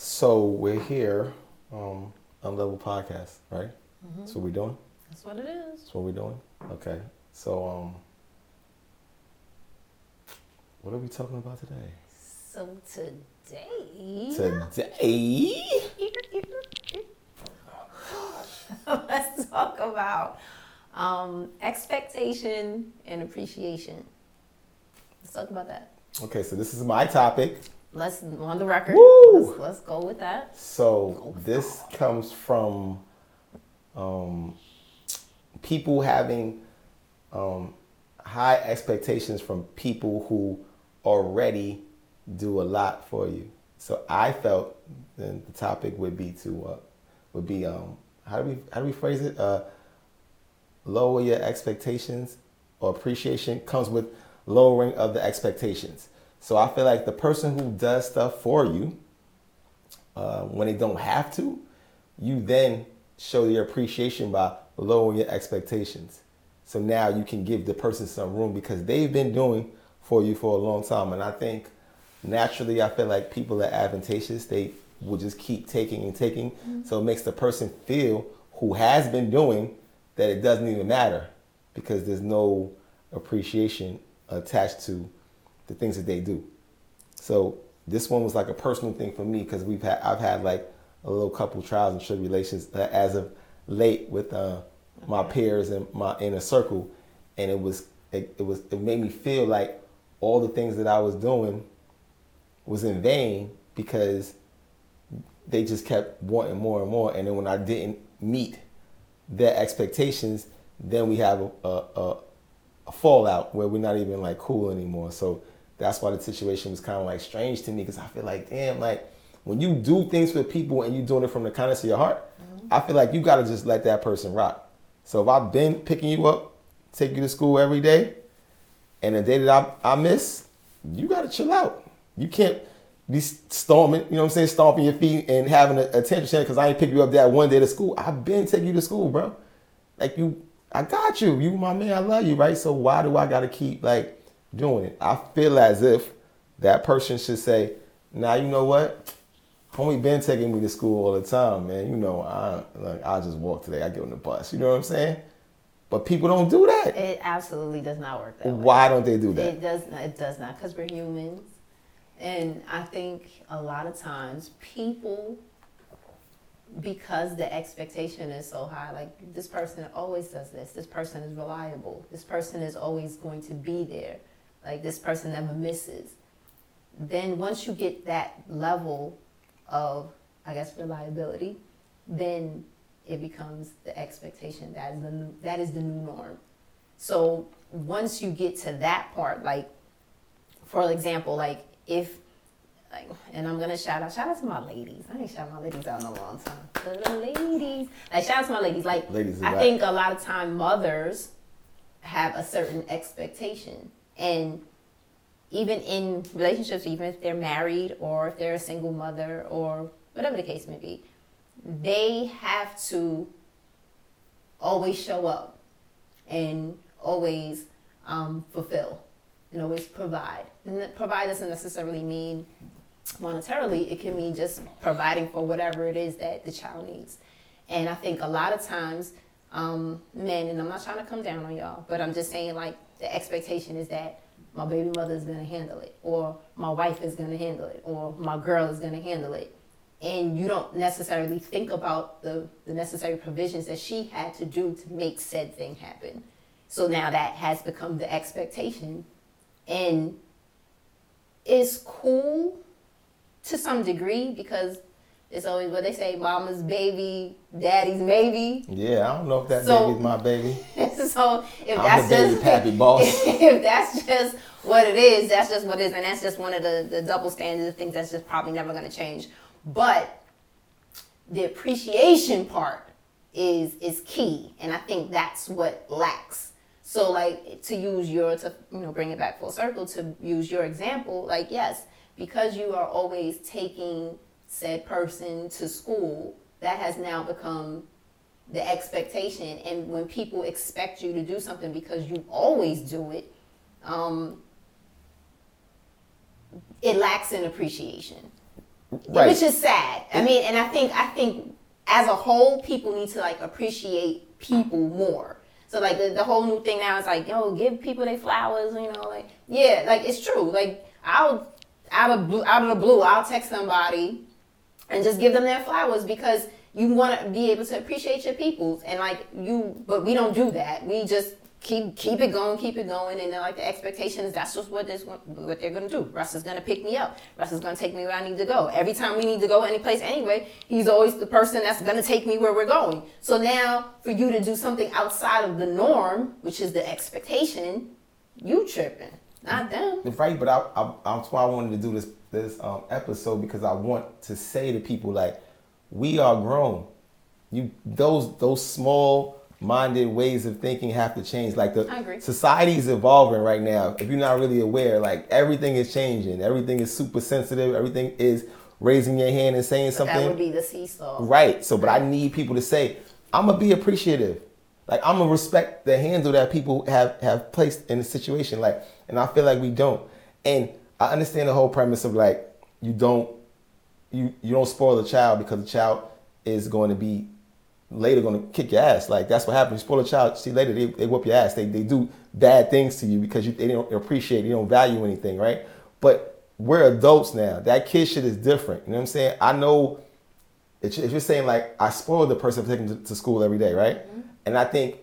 So we're here um, on Level Podcast, right? That's what we're doing. That's what it is. That's what we're doing. Okay. So um, what are we talking about today? So today, Today. let's talk about um, expectation and appreciation. Let's talk about that. Okay, so this is my topic. Let's on the record. Let's, let's go with that. So this comes from um, people having um, high expectations from people who already do a lot for you. So I felt then the topic would be to uh, would be um, how do we how do we phrase it? Uh, lower your expectations or appreciation comes with lowering of the expectations. So I feel like the person who does stuff for you uh, when they don't have to, you then show your appreciation by lowering your expectations. So now you can give the person some room because they've been doing for you for a long time. And I think naturally, I feel like people are advantageous. They will just keep taking and taking. So it makes the person feel who has been doing that it doesn't even matter because there's no appreciation attached to the things that they do. So this one was like a personal thing for me because we've had I've had like a little couple trials and tribulations uh, as of late with uh, my peers and my inner circle, and it was it, it was it made me feel like all the things that I was doing was in vain because they just kept wanting more and more, and then when I didn't meet their expectations, then we have a, a, a, a fallout where we're not even like cool anymore. So that's why the situation was kind of like strange to me because I feel like, damn, like when you do things for people and you're doing it from the kindness of your heart, mm-hmm. I feel like you gotta just let that person rock. So if I've been picking you up, take you to school every day, and the day that I, I miss, you gotta chill out. You can't be storming, you know what I'm saying, stomping your feet and having a, a tantrum because I ain't pick you up that one day to school. I've been taking you to school, bro. Like you, I got you. You my man. I love you, right? So why do I gotta keep like doing it? I feel as if that person should say, "Now you know what." Homie been taking me to school all the time, man. You know, I like I just walk today. I get on the bus. You know what I'm saying? But people don't do that. It absolutely does not work that way. Why don't they do that? It does not. It does not because we're humans, and I think a lot of times people, because the expectation is so high, like this person always does this. This person is reliable. This person is always going to be there. Like this person never misses. Then once you get that level of, I guess, reliability, then it becomes the expectation that is the new, that is the new norm. So once you get to that part, like for example, like if like and I'm gonna shout out shout out to my ladies. I ain't shout my ladies out in a long time. The ladies. Like shout out to my ladies. Like Ladies I right. think a lot of time mothers have a certain expectation. And even in relationships, even if they're married or if they're a single mother or whatever the case may be, they have to always show up and always um, fulfill and always provide. And provide doesn't necessarily mean monetarily, it can mean just providing for whatever it is that the child needs. And I think a lot of times, um, men, and I'm not trying to come down on y'all, but I'm just saying like the expectation is that my baby mother is going to handle it, or my wife is going to handle it, or my girl is going to handle it. And you don't necessarily think about the, the necessary provisions that she had to do to make said thing happen. So now that has become the expectation. And it's cool to some degree because it's always what they say mama's baby, daddy's maybe. Yeah, I don't know if that So- baby's my baby. so if I'm that's just pappy boss. if that's just what it is, that's just what it is, and that's just one of the, the double standards of things that's just probably never going to change. But the appreciation part is is key, and I think that's what lacks. So, like to use your to you know bring it back full circle to use your example, like yes, because you are always taking said person to school, that has now become the expectation and when people expect you to do something because you always do it um, it lacks in appreciation Right. which is sad. I mean, and I think I think as a whole, people need to like appreciate people more. So like the, the whole new thing now is like, yo, give people their flowers. You know, like yeah, like it's true. Like I'll out of blue, out of the blue, I'll text somebody and just give them their flowers because you want to be able to appreciate your peoples and like you but we don't do that. We just keep keep it going keep it going and then like the expectations that's just what this what they're gonna do. Russ is gonna pick me up. Russ is gonna take me where i need to go. Every time we need to go any place anyway he's always the person that's gonna take me where we're going. So now for you to do something outside of the norm which is the expectation you tripping. Not them. Right, but I, I, that's why I wanted to do this this um, episode because I want to say to people like, we are grown. You those those small minded ways of thinking have to change. Like the I society is evolving right now. If you're not really aware, like everything is changing. Everything is super sensitive. Everything is raising your hand and saying something. that would be the seesaw Right. So, but I need people to say, I'm gonna be appreciative. Like I'm gonna respect the handle that people have have placed in the situation. Like, and I feel like we don't. And I understand the whole premise of like you don't you you don't spoil the child because the child is going to be later going to kick your ass. Like that's what happens. You spoil a child, see later they, they whoop your ass. They they do bad things to you because you they don't appreciate, you don't value anything, right? But we're adults now. That kid shit is different. You know what I'm saying? I know if you- if you're saying like I spoiled the person for taking to, to school every day, right? Mm-hmm. And I think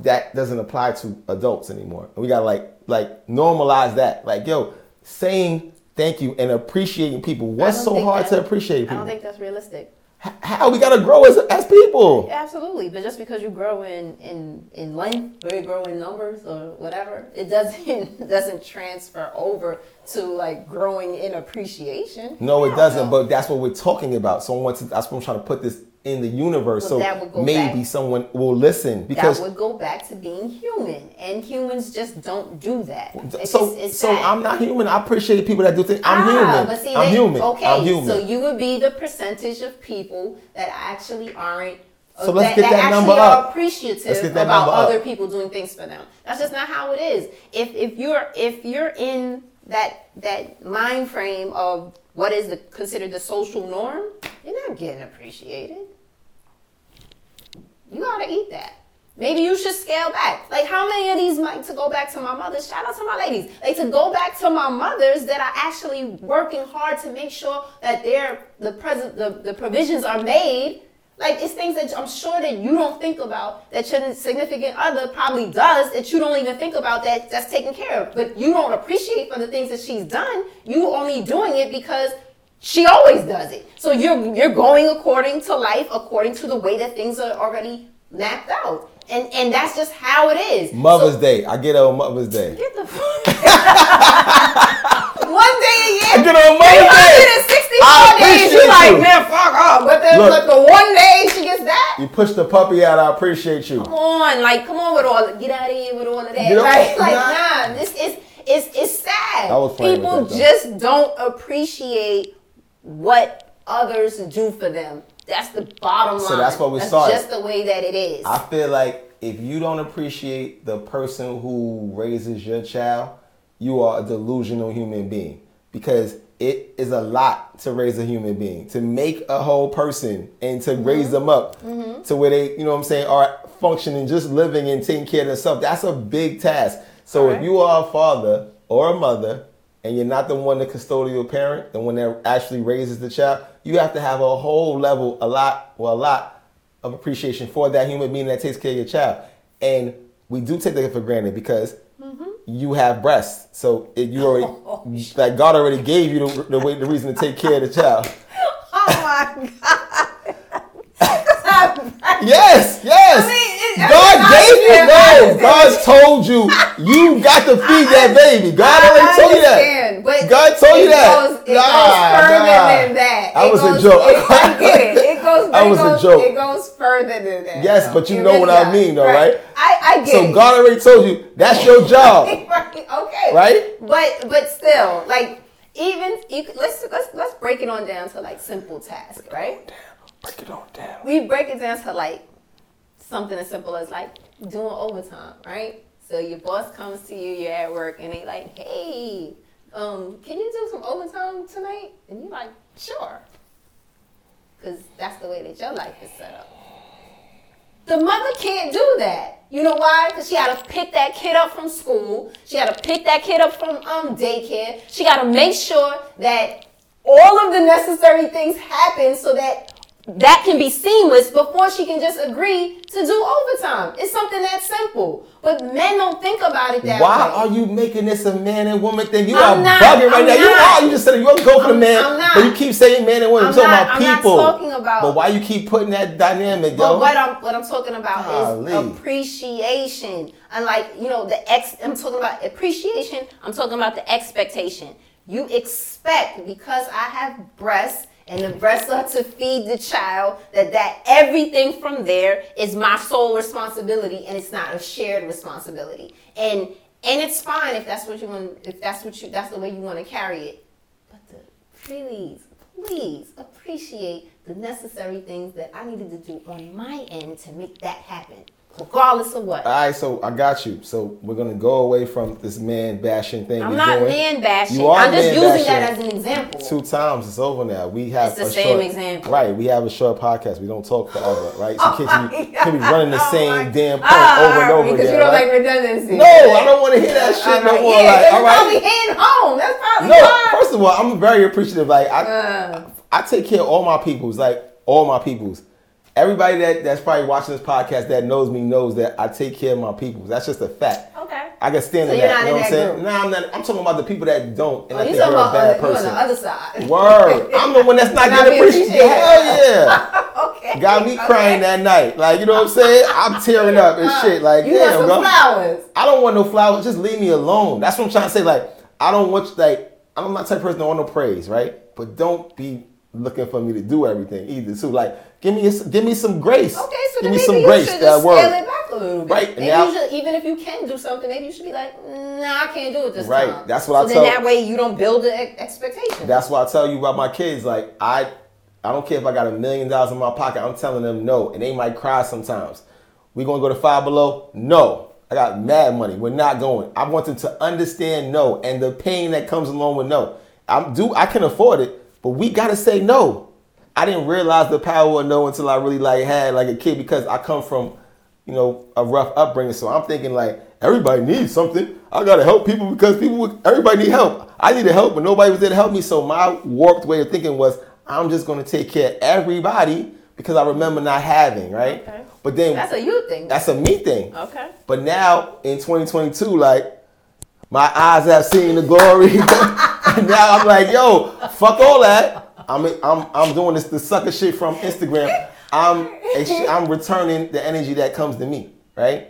that doesn't apply to adults anymore. We gotta like like normalize that. Like yo, saying thank you and appreciating people. What's so hard that- to appreciate i don't think that's realistic H- How we gotta grow as as people? Absolutely, but just because you grow in in in length or you grow in numbers or whatever, it doesn't doesn't transfer over to like growing in appreciation. No, it doesn't. no. But that's what we're talking about. So I want to, that's what I'm trying to put this in the universe. Well, that would so go maybe back- someone will listen because that would go back to being human, and humans just don't do that. It's so just- it's so sad. I'm not human. I appreciate people that do things. I'm Ah, human. But see, I'm they- human. Okay, I'm human. so you would be the percentage of people that actually aren't. So let's get that number actually are up. appreciative Let's get that about number up. other people doing things for them. That's just not how it is. If if you're if you're in that that mind frame of what is the considered the social norm, you're not getting appreciated. You gotta eat that. Maybe you should scale back. Like how many of these like to go back to my mothers? Shout out to my ladies. Like to go back to my mothers that are actually working hard to make sure that they're the present the, the provisions are made. Like it's things that I'm sure that you don't think about that your significant other probably does that you don't even think about that that's taken care of. But you don't appreciate for the things that she's done. You only doing it because she always does it. So you're you're going according to life, according to the way that things are already mapped out. And and that's just how it is. Mother's So- Day. I get on Mother's Day. Get the fuck. One day a year. I get on Mother's Day. 364 I days. You appreciate like, you. man, fuck off. But then Look. but the one day she gets that. You push the puppy out. I appreciate you. Come on, like, come on with all, get out of here with all of that. Get up- Like, like, Nah. nah, this is, it's, it's sad. People that, just don't appreciate what others do for them. That's the bottom line. So that's what we that's started. just the way that it is. I feel like if you don't appreciate the person who raises your child, you are a delusional human being because it is a lot to raise a human being to make a whole person and to raise them up mm-hmm. to where they you know what i'm saying are functioning just living and taking care of themselves. That's a big task. So if you are a father or a mother and you're not the one the custodial parent the one that actually raises the child you have to have a whole level a lot well a lot of appreciation for that human being that takes care of your child. And we do take that for granted because mm-hmm. you have breasts. So it, you already, like God already gave you the, the, way, the reason to take care of the child. oh my God. Yes, yes. I mean, it- God gave you I no. God told you you got to feed that baby. God I already told you that. God told you that. Goes, it Nah, goes further nah. than that. That It was a goes- joke. It, I get it. Goes. That was a joke. It goes further than that. Yes, though. but you It know what really I mean, though, right? I, I get So it. God already told you that's your job. Okay. Right? But but still, like even you, let's let's let's break it on down to like simple tasks, right? Break it on down. we break it down to like something as simple as like doing overtime, right? So your boss comes to you, you're at work, and they like, hey, um, can you do some overtime tonight? And you're like, sure. Because that's the way that your life is set up. The mother can't do that. You know why? Because she got to pick that kid up from school. She got to pick that kid up from um, daycare. She got to make sure that all of the necessary things happen so that that can be seamless before she can just agree to do overtime. It's something that simple. But men don't think about it that Why way. Why are you making this a man and woman thing? You I'm are not, bugging right I'm now. You are. You just said you want to go for the I'm- man, I'm not. but you keep saying man and woman. I'm You're talking not- about I'm not people. talking about- But why you keep putting that dynamic, though? But yo? what I'm what I'm talking about Golly. is appreciation. And like you know the ex, I'm talking about appreciation. I'm talking about the expectation. You expect because I have breasts and the breasts are to feed the child that that everything from there is my sole responsibility and it's not a shared responsibility. And and it's fine if that's what you want. If that's what you that's the way you want to carry it. But the, please, please appreciate the necessary things that I needed to do on my end to make that happen, regardless of what. All right, so I got you. So we're gonna go away from this man bashing thing. I'm not doing. man bashing. You are I'm just using that as an example. Two times it's over now. We have It's the a same short, example. Right, we have a short podcast. We don't talk forever, right? So Oh kids my can, be, God. can be running the Oh same my- damn point over and over again. because you don't right? like redundancy. no, I don't want to hear that shit All no more. yeah, like, all you right. probably heading home. That's probably No, why. first of all, I'm very appreciative. Like I, Uh. I take care of all my peoples, like all my peoples. Everybody that, that's probably watching this podcast that knows me knows that I take care of my people. That's just a fact. Okay. I can stand So in you're that. not you know in what I'm saying? group? Nah, I'm not. I'm talking about the people that don't, and Oh, I think they're a bad other, you on the other side. Word. I'm the one that's not getting appreciated. appreciated. Hell yeah. okay. Got me Okay. crying that night. Like, you know what I'm saying? I'm tearing up and shit. Like, you want damn, some bro. flowers. I don't want no flowers. Just leave me alone. That's what I'm trying to say. Like, I don't want like, I'm not the type of person that want no praise, right? But don't be looking for me to do everything either. So like, give me a, give me some grace. Okay, so give me maybe some you grace. That word. scale it back a little bit. Right, and now- should, even if you can do something, maybe you should be like, nah, I can't do it this Right, time. that's what I tell. so then that way you don't build the ex- expectation. That's why I tell you about my kids. Like I, I don't care if I got a million dollars in my pocket. I'm telling them no, and they might cry sometimes. We gonna go to Five Below? No. I got mad money. We're not going. I want them to understand no and the pain that comes along with no. I'm do I can afford it, but we gotta say no. I didn't realize the power of no until I really like had like a kid because I come from, you know, a rough upbringing. So I'm thinking like everybody needs something. I gotta help people because people everybody need help. I needed help, but nobody was there to help me. So my warped way of thinking was I'm just gonna take care of everybody because I remember not having, right? Okay. But then That's a you thing. that's a me thing. okay. But now in 2022, like my eyes have seen the glory. now I'm like, yo, fuck all that. I'm I'm I'm doing this the sucker shit from Instagram. I'm I'm returning the energy that comes to me, right?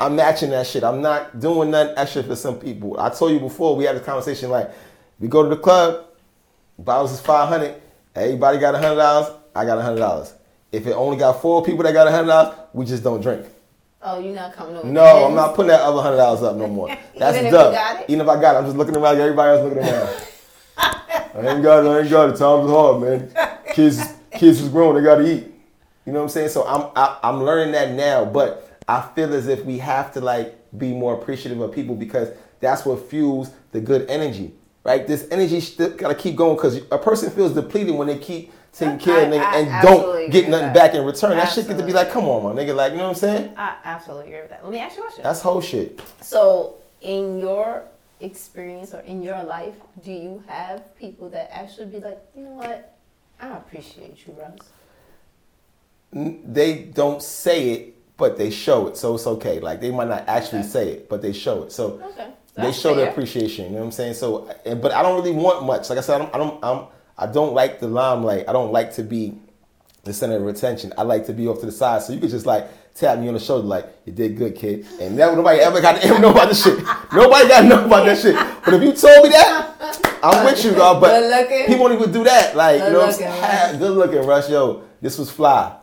I'm matching that shit. I'm not doing nothing extra for some people. I told you before we had a conversation like we go to the club, bottles is five hundred. Everybody got hundred dollars. I got hundred dollars. If it only got four people that got hundred dollars, we just don't drink. Oh, you're not coming over. No, I'm not putting that other hundred dollars up no more. That's Even done. got? Even if I got it, I'm just looking around. Everybody else looking around. I ain't got it. I ain't got it. Times hard, man. Kids, kids is grown. They got to eat. You know what I'm saying? So I'm I, I'm learning that now, but I feel as if we have to like be more appreciative of people because that's what fuels the good energy, right? This energy gotta keep going because a person feels depleted when they keep taking care of nigga I and don't get nothing back in return. That shit get to be like, come on, my nigga, like you know what I'm saying? I absolutely agree with that. Let me ask you a question. That's whole shit. So, in your experience or in your life, do you have people that actually be like, you know what? I appreciate you, Russ. They don't say it, but they show it, so it's okay. Like they might not actually Okay. say it, but they show it. So Okay. they show their appreciation. You know what I'm saying? So, but I don't really want much. Like I said, I don't, I don't, I'm, I don't like the limelight. I don't like to be the center of attention. I like to be off to the side. So you could just like tap me on the shoulder, like you did good, kid. And never nobody ever got to ever know about this shit. Nobody got to know about that shit. But if you told me that, I'm with you, dog. But looking. people don't even do that. Like, you Good know what I'm looking, saying? Good looking, Russ. Yo, this was fly.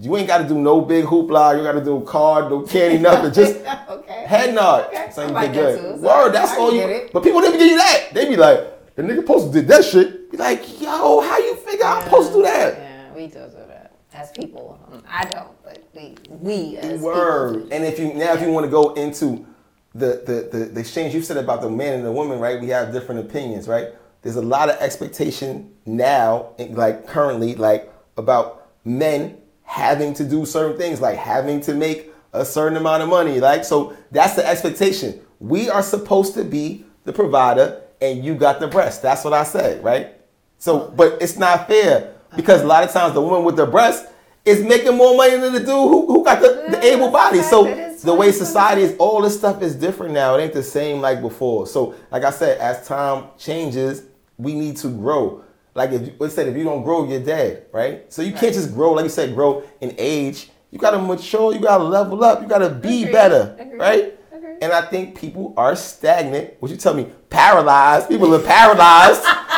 You ain't got to do no big hoopla. You got to do card, no candy, nothing. Just okay. head nod. Okay. You did good. Word, that's I all you. it. But people didn't give you that. They be like, the nigga to did that shit. Like, yo, how you figure I'm supposed to do that? Yeah, we do do that as people. I don't, but we we as Word. And if you now if you want to go into the, the the the exchange you said about the man and the woman, right? We have different opinions, right? There's a lot of expectation now, like currently, like about men having to do certain things, like having to make a certain amount of money. Like, so that's the expectation. We are supposed to be the provider, and you got the breast. That's what I said, right? So, but it's not fair because a lot of times the woman with the breast is making more money than the dude who, who got the, the able body. So a fact. It is the way society is, all this stuff is different now. It ain't the same like before. So, like I said, as time changes, we need to grow. Like if let's say if you don't grow, you're dead, right? So you can't just grow, like you said, grow in age. You gotta mature. You gotta level up. You gotta be Agreed. better, Agreed. right? Agreed. And I think people are stagnant. What you tell me? Paralyzed. People are paralyzed,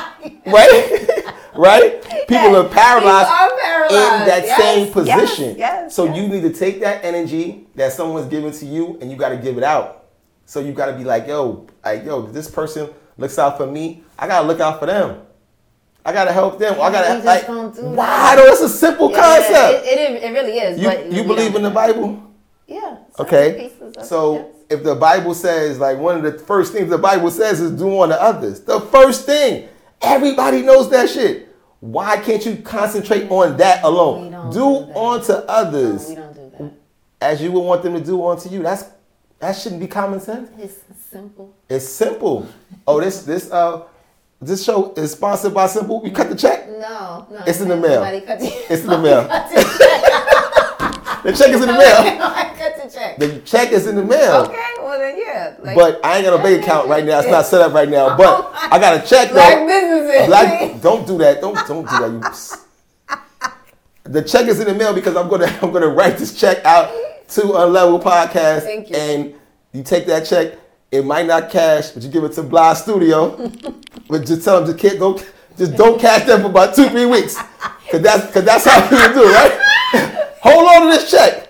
right? right? People are paralyzed are paralyzed. in that Yes, same position. yes, yes, so you need to take that energy that someone's giving to you and you got to give it out. So you got to be like, yo, like, yo, this person looks out for me. I got to look out for them. I got to help them. I gotta like, do though? It's a simple Yeah, concept. It, it, it really is. you but you believe don't in the. Bible? Yeah. Okay. So yes. if the Bible says, like, one of the first things the Bible says is do unto others, the first thing, everybody knows that shit. Why can't you concentrate on that We alone? Do do unto No, others we don't do that. as you would want them to do unto you. That's that shouldn't be common sense. It's simple. It's simple. Oh, this this uh this show is sponsored by Simple. You cut the check. No, no. It's in the mail. the- It's in the mail. cut the check. The check is in the mail. I cut the check. The check is in the mail. Okay, well then yeah. Like, But I ain't got a bank account right now. It's not set up right now. But I got a check though. black businesses. Black, don't do that. Don't don't do that. You, the check is in the mail because I'm gonna I'm gonna write this check out to Unlevel Podcast, Thank you. and you take that check. It might not cash, but you give it to Bly Studio. but just tell them just can't don't just don't cash them for about two three weeks, cause that's cause that's how you do, it, right? Hold on to this check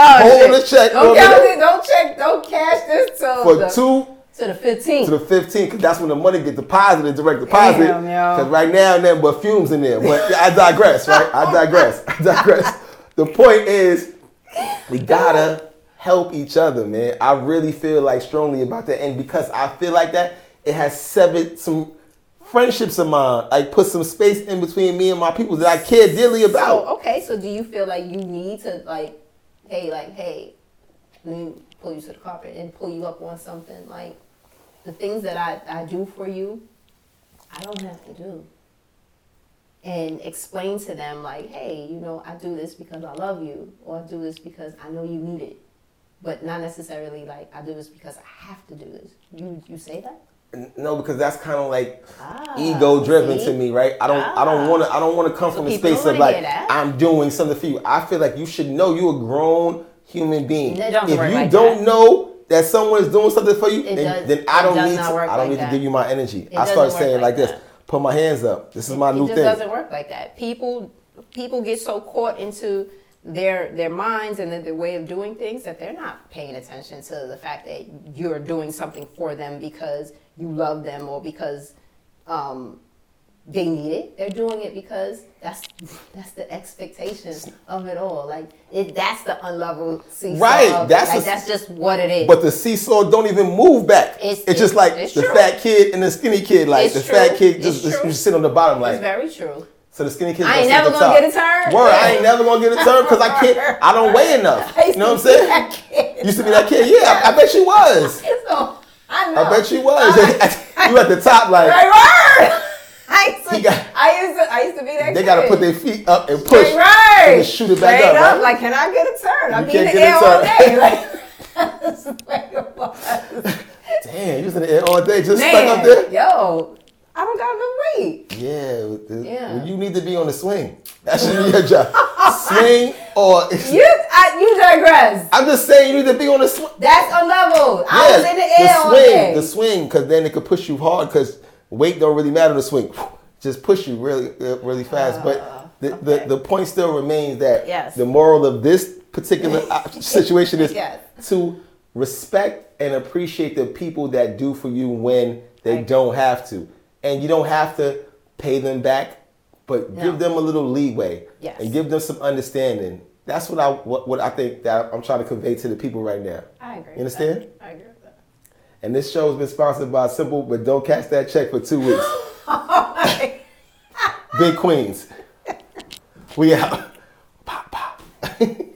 Oh, Hold shit. the check Don't on count it. Don't check. Don't cash this till for the, two to the 15th. to the 15th because that's when the money get deposited, direct deposit. Because right now, nothing but fumes in there. But I digress, right? I digress. I digress. The point is, we gotta help each other, man. I really feel like strongly about that, and because I feel like that, it has severed some friendships of mine. Like put some space in between me and my people that I care dearly So about. okay, so do you feel like you need to like, hey, like, hey, let me pull you to the carpet and pull you up on something like the things that I, I do for you, I don't have to do. And explain to them like, hey, you know, I do this because I love you, or I do this because I know you need it, but not necessarily like I do this because I have to do this. You you say that? No, because that's kind of like Ah, ego driven see? to me, right? I don't I don't Ah. want to I don't want to come So from the space of like. I'm doing something for you. I feel like you should know you're a grown human being. It if you like don't that. know that someone is doing something for you, then, does- then I don't need to I don't like need that. to give you my energy. It I start saying like like this. Put my hands up. This is my it new thing. doesn't work like that. People people get so caught into their their minds and their, their way of doing things that they're not paying attention to the fact that you're doing something for them because you love them or because um, they need it. They're doing it because that's that's the expectation of it all. Like it, that's the unlevel seesaw. Right, that's like, a- that's just what it is. But the seesaw don't even move back. It's- It's, just like it's the true. fat kid and the skinny kid. Like It's the true. fat kid just, just, just sit on the bottom. Like it's very true. So the skinny kid. I ain't never gonna top. get a turn. Word, I ain't never gonna get a turn because I can't. I don't weigh enough. You know what I'm saying? kid. Used to be that kid. Yeah, I, I bet she was. So, I know. I bet she was. you at the top, like Right, right. I used, to, got- I used to, I used to be that they kid. gotta put their feet up and push. right, right. and shoot it back Straight up, right? Like, can I get a turn? I'll be in the air all day. Like, that's the way. Damn, you was in the air all day, just Man, stuck up there. yo, I don't got no weight. Yeah, Yeah. well, you need to be on the swing. That should be your job. swing or You, I, you digress. I'm just saying you need to be on the swing. That's a level. I was in the air the swing, day. the swing, because then it could push you hard. Because weight don't really matter. The swing, just push you really, uh, really fast. But the, Ah, okay. the the point still remains that Yes. the moral of this particular uh, situation is Yes. to respect and appreciate the people that do for you when they don't have to, and you don't have to pay them back, but No. give them a little leeway Yes. and give them some understanding. That's what I what, what I think that I'm trying to convey to the people right now. I agree. You understand? I agree with that. And this show has been sponsored by Simple, but don't cash that check for two weeks. Big Queens. We out. Pop, pop.